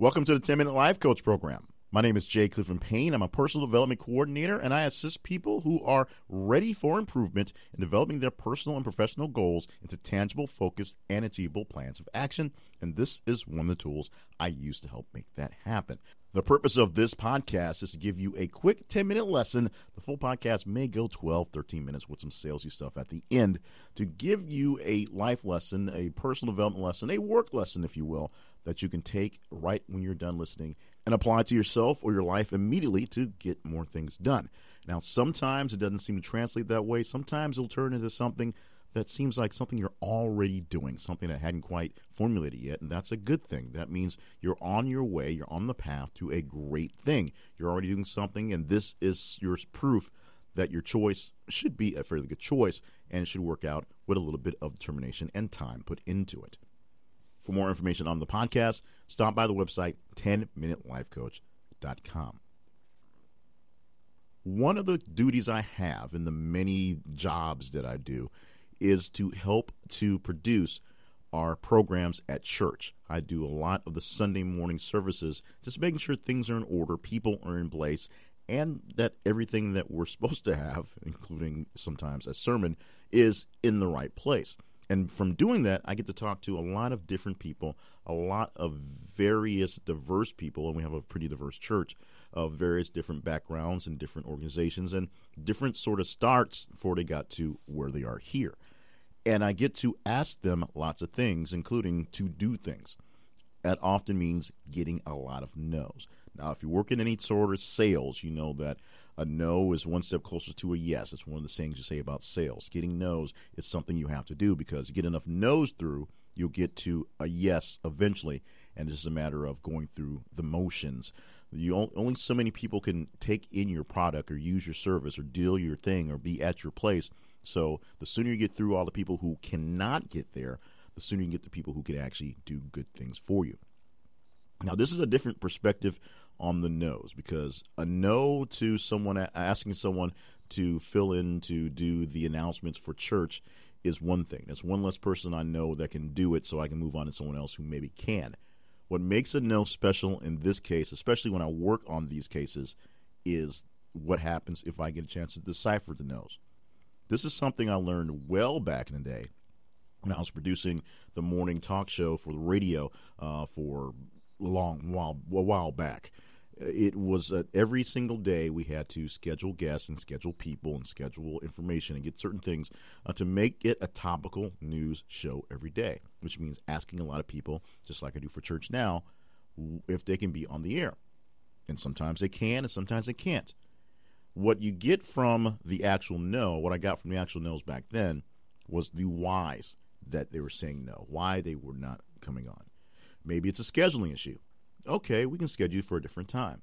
Welcome to the 10 Minute Life Coach Program. My name is Jay Cleveland Payne. I'm a personal development coordinator, and I assist people who are ready for improvement in developing their personal and professional goals into tangible, focused, and achievable plans of action. And this is one of the tools I use to help make that happen. The purpose of this podcast is to give you a quick 10 minute lesson. The full podcast may go 12, 13 minutes with some salesy stuff at the end to give you a life lesson, a personal development lesson, a work lesson, if you will, that you can take right when you're done listening and apply to yourself or your life immediately to get more things done. Now, sometimes it doesn't seem to translate that way. Sometimes it'll turn into something that seems like something you're already doing, something that hadn't quite formulated yet, and that's a good thing. That means you're on your way, you're on the path to a great thing. You're already doing something, and this is your proof that your choice should be a fairly good choice, and it should work out with a little bit of determination and time put into it. For more information on the podcast, stop by the website 10minutelifecoach.com. One of the duties I have in the many jobs that I do is to help to produce our programs at church. I do a lot of the Sunday morning services, just making sure things are in order, people are in place, and that everything that we're supposed to have, including sometimes a sermon, is in the right place. And from doing that, I get to talk to a lot of different people, a lot of various diverse people, and we have a pretty diverse church of various different backgrounds and different organizations and different sort of starts before they got to where they are here. And I get to ask them lots of things, including to do things. That often means getting a lot of no's. Now, if you work in any sort of sales, you know that a no is one step closer to a yes. It's one of the things you say about sales. Getting no's is something you have to do because you get enough no's through, you'll get to a yes eventually. And it's just a matter of going through the motions. You only so many people can take in your product or use your service or deal your thing or be at your place. So the sooner you get through all the people who cannot get there, the sooner you get the people who can actually do good things for you. Now, this is a different perspective on the no's because a no to someone asking someone to fill in to do the announcements for church is one thing. That's one less person I know that can do it, so I can move on to someone else who maybe can. What makes a no special in this case, especially when I work on these cases, is what happens if I get a chance to decipher the no's. This is something I learned well back in the day when I was producing the morning talk show for the radio uh, for a long while a while back it was uh, every single day we had to schedule guests and schedule people and schedule information and get certain things uh, to make it a topical news show every day, which means asking a lot of people, just like I do for church now, if they can be on the air. And sometimes they can, and sometimes they can't. What you get from the actual no, what I got from the actual no's back then, was the whys that they were saying no, why they were not coming on. Maybe it's a scheduling issue Okay, we can schedule you for a different time.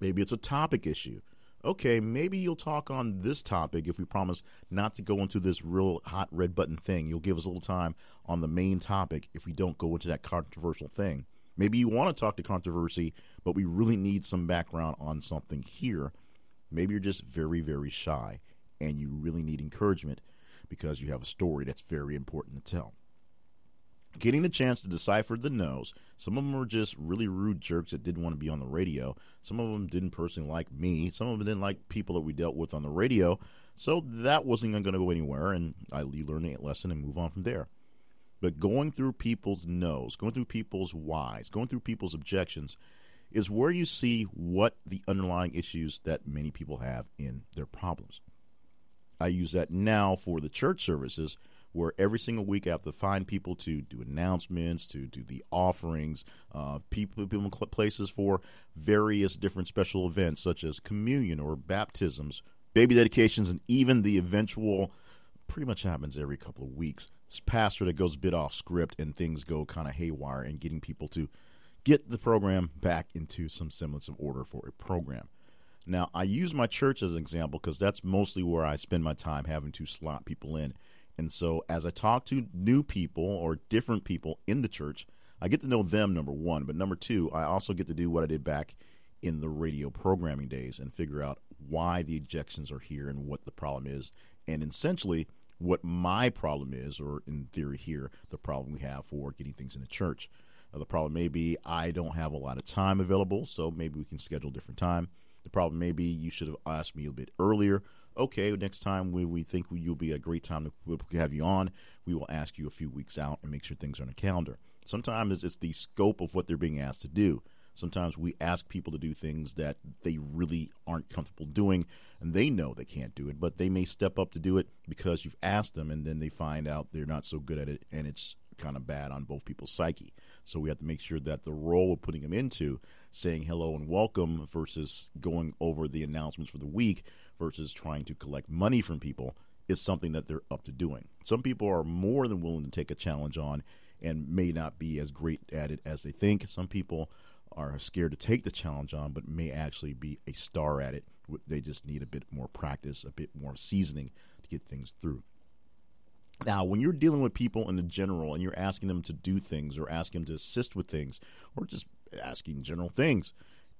Maybe it's a topic issue. Okay, maybe you'll talk on this topic if we promise not to go into this real hot red button thing. You'll give us a little time on the main topic if we don't go into that controversial thing. Maybe you want to talk to controversy, but we really need some background on something here. Maybe you're just very, very shy and you really need encouragement because you have a story that's very important to tell getting the chance to decipher the no's. Some of them were just really rude jerks that didn't want to be on the radio. Some of them didn't personally like me. Some of them didn't like people that we dealt with on the radio. So that wasn't going to go anywhere, and I learned a lesson and move on from there. But going through people's no's, going through people's whys, going through people's objections is where you see what the underlying issues that many people have in their problems. I use that now for the church services where every single week I have to find people to do announcements, to do the offerings, uh, people, people places for various different special events such as communion or baptisms, baby dedications, and even the eventual. Pretty much happens every couple of weeks. Pastor that goes bit off script and things go kind of haywire, and getting people to get the program back into some semblance of order for a program. Now, I use my church as an example because that's mostly where I spend my time having to slot people in. And so as I talk to new people or different people in the church, I get to know them, number one. But number two, I also get to do what I did back in the radio programming days and figure out why the ejections are here and what the problem is. And essentially, what my problem is, or in theory, here, the problem we have for getting things in the church. Uh, the problem may be I don't have a lot of time available, so maybe we can schedule a different time. The problem may be you should have asked me a bit earlier. Okay, next time we, we think you'll be a great time to have you on, we will ask you a few weeks out and make sure things are on the calendar. Sometimes it's the scope of what they're being asked to do. Sometimes we ask people to do things that they really aren't comfortable doing, and they know they can't do it, but they may step up to do it because you've asked them, and then they find out they're not so good at it, and it's kind of bad on both people's psyche. So we have to make sure that the role we're putting them into, saying hello and welcome versus going over the announcements for the week versus trying to collect money from people, is something that they're up to doing. Some people are more than willing to take a challenge on and may not be as great at it as they think. Some people are scared to take the challenge on, but may actually be a star at it. They just need a bit more practice, a bit more seasoning to get things through. Now, when you're dealing with people in the general and you're asking them to do things or asking them to assist with things or just asking general things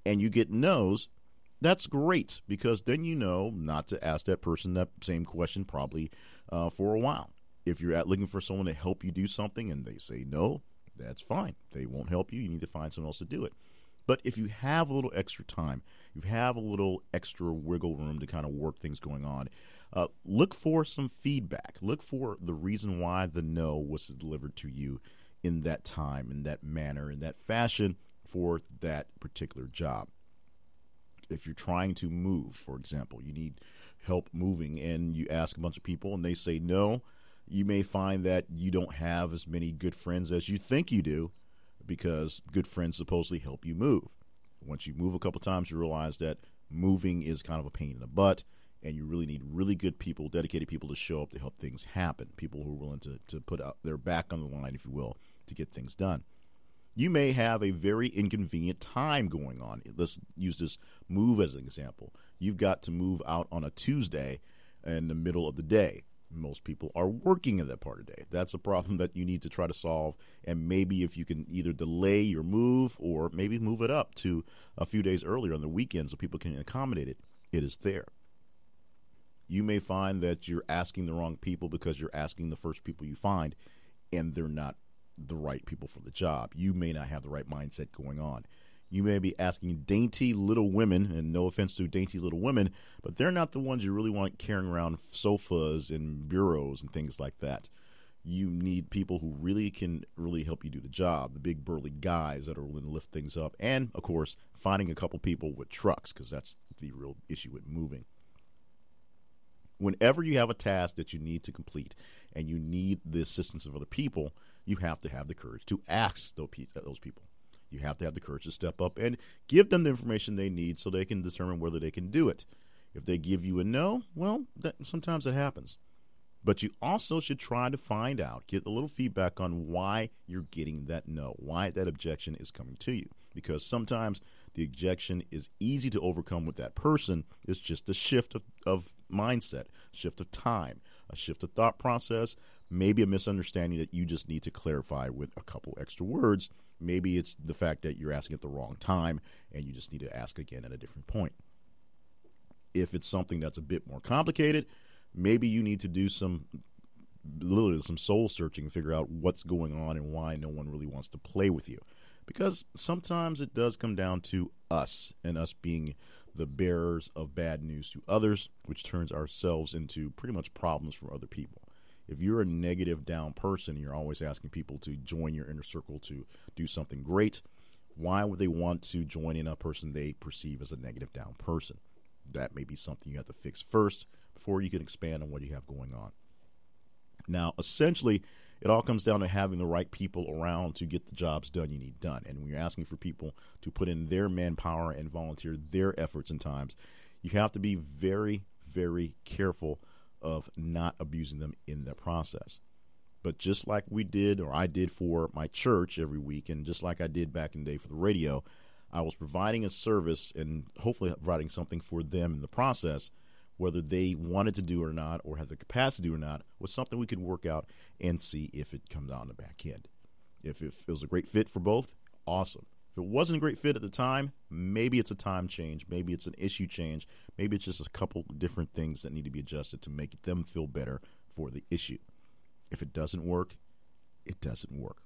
and you get no's, that's great because then you know not to ask that person that same question probably uh, for a while. If you're looking for someone to help you do something and they say no, that's fine. They won't help you. You need to find someone else to do it. But if you have a little extra time, you have a little extra wiggle room to kind of work things going on, uh, look for some feedback. Look for the reason why the no was delivered to you in that time, in that manner, in that fashion for that particular job. If you're trying to move, for example, you need help moving and you ask a bunch of people and they say no, you may find that you don't have as many good friends as you think you do because good friends supposedly help you move. Once you move a couple times, you realize that moving is kind of a pain in the butt, and you really need really good people, dedicated people to show up to help things happen. People who are willing to, to put out their back on the line, if you will, to get things done. You may have a very inconvenient time going on. Let's use this move as an example. You've got to move out on a Tuesday in the middle of the day most people are working in that part of the day. That's a problem that you need to try to solve. And maybe if you can either delay your move or maybe move it up to a few days earlier on the weekend so people can accommodate it, it is there. You may find that you're asking the wrong people because you're asking the first people you find and they're not the right people for the job. You may not have the right mindset going on. You may be asking dainty little women, and no offense to dainty little women, but they're not the ones you really want carrying around sofas and bureaus and things like that. You need people who really can really help you do the job, the big burly guys that are willing to lift things up, and of course, finding a couple people with trucks because that's the real issue with moving. Whenever you have a task that you need to complete and you need the assistance of other people, you have to have the courage to ask uh, those people you have to have the courage to step up and give them the information they need so they can determine whether they can do it. If they give you a no, well, that, sometimes it happens. But you also should try to find out, get a little feedback on why you're getting that no, why that objection is coming to you. Because sometimes the objection is easy to overcome with that person. It's just a shift of, of mindset, shift of time, a shift of thought process, maybe a misunderstanding that you just need to clarify with a couple extra words Maybe it's the fact that you're asking at the wrong time and you just need to ask again at a different point. If it's something that's a bit more complicated, maybe you need to do some literally some soul searching and figure out what's going on and why no one really wants to play with you. Because sometimes it does come down to us and us being the bearers of bad news to others, which turns ourselves into pretty much problems for other people if you're a negative down person you're always asking people to join your inner circle to do something great, why would they want to join in a person they perceive as a negative down person? That may be something you have to fix first before you can expand on what you have going on. Now, essentially, it all comes down to having the right people around to get the jobs done you need done. And when you're asking for people to put in their manpower and volunteer their efforts and times, you have to be very, very careful of not abusing them in the process. But just like we did, or I did for my church every week, and just like I did back in the day for the radio, I was providing a service and hopefully providing something for them in the process, whether they wanted to do it or not, or had the capacity to do or not, was something we could work out and see if it comes out on the back end. If it was a great fit for both, awesome If it wasn't a great fit at the time, maybe it's a time change, maybe it's an issue change, maybe it's just a couple different things that need to be adjusted to make them feel better for the issue. If it doesn't work, it doesn't work.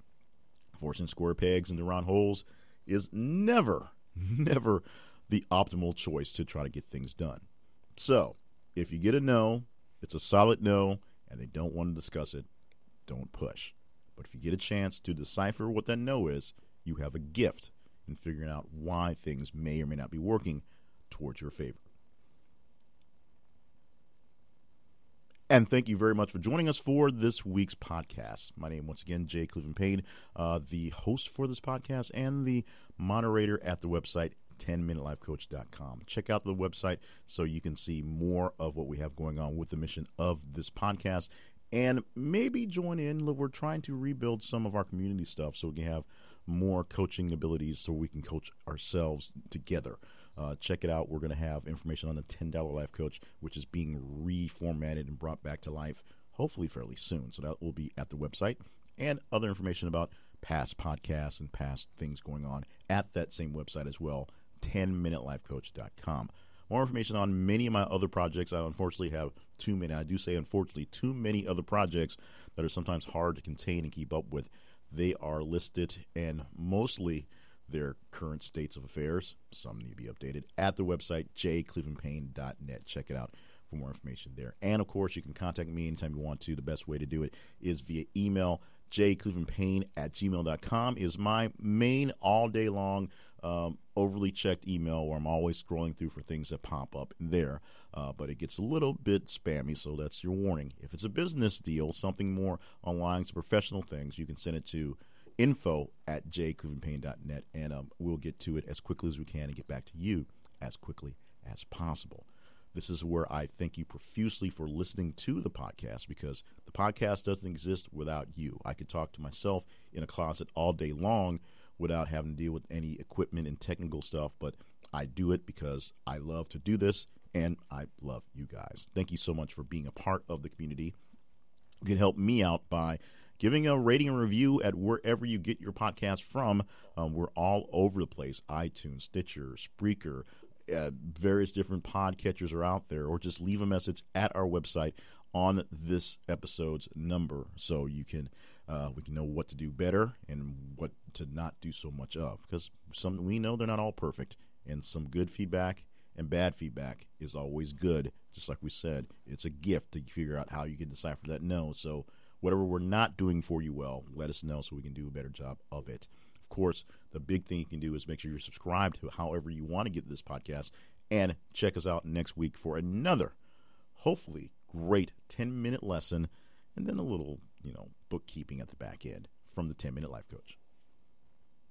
Forcing square pegs into round holes is never, never the optimal choice to try to get things done. So, if you get a no, it's a solid no, and they don't want to discuss it, don't push. But if you get a chance to decipher what that no is, you have a gift in figuring out why things may or may not be working towards your favor. And thank you very much for joining us for this week's podcast. My name, once again, Jay Cleveland Payne, uh, the host for this podcast and the moderator at the website 10minutelifecoach.com. Check out the website so you can see more of what we have going on with the mission of this podcast and maybe join in. We're trying to rebuild some of our community stuff so we can have more coaching abilities so we can coach ourselves together. Uh, check it out. We're going to have information on the $10 Life Coach, which is being reformatted and brought back to life hopefully fairly soon. So that will be at the website and other information about past podcasts and past things going on at that same website as well, 10minutelifecoach.com. More information on many of my other projects. I unfortunately have too many. I do say unfortunately too many other projects that are sometimes hard to contain and keep up with. They are listed and mostly their current states of affairs. Some need to be updated at the website jclevelandpayne.net. Check it out for more information there. And of course, you can contact me anytime you want to. The best way to do it is via email. jclevelandpayne at gmail.com is my main all day long um, overly checked email where I'm always scrolling through for things that pop up there. Uh, but it gets a little bit spammy, so that's your warning. If it's a business deal, something more online, some professional things, you can send it to info at jclevelandpayne.net, and um, we'll get to it as quickly as we can and get back to you as quickly as possible. This is where I thank you profusely for listening to the podcast because the podcast doesn't exist without you. I could talk to myself in a closet all day long without having to deal with any equipment and technical stuff, but I do it because I love to do this and I love you guys. Thank you so much for being a part of the community. You can help me out by giving a rating and review at wherever you get your podcast from. Um, we're all over the place iTunes, Stitcher, Spreaker, uh, various different podcatchers are out there, or just leave a message at our website on this episode's number so you can uh, we can know what to do better and what to not do so much of because some we know they're not all perfect and some good feedback and bad feedback is always good. Just like we said it's a gift to figure out how you can decipher that no. So whatever we're not doing for you well let us know so we can do a better job of it. Of course the big thing you can do is make sure you're subscribed to however you want to get this podcast and check us out next week for another hopefully great 10 minute lesson and then a little you know bookkeeping at the back end from the 10 minute life coach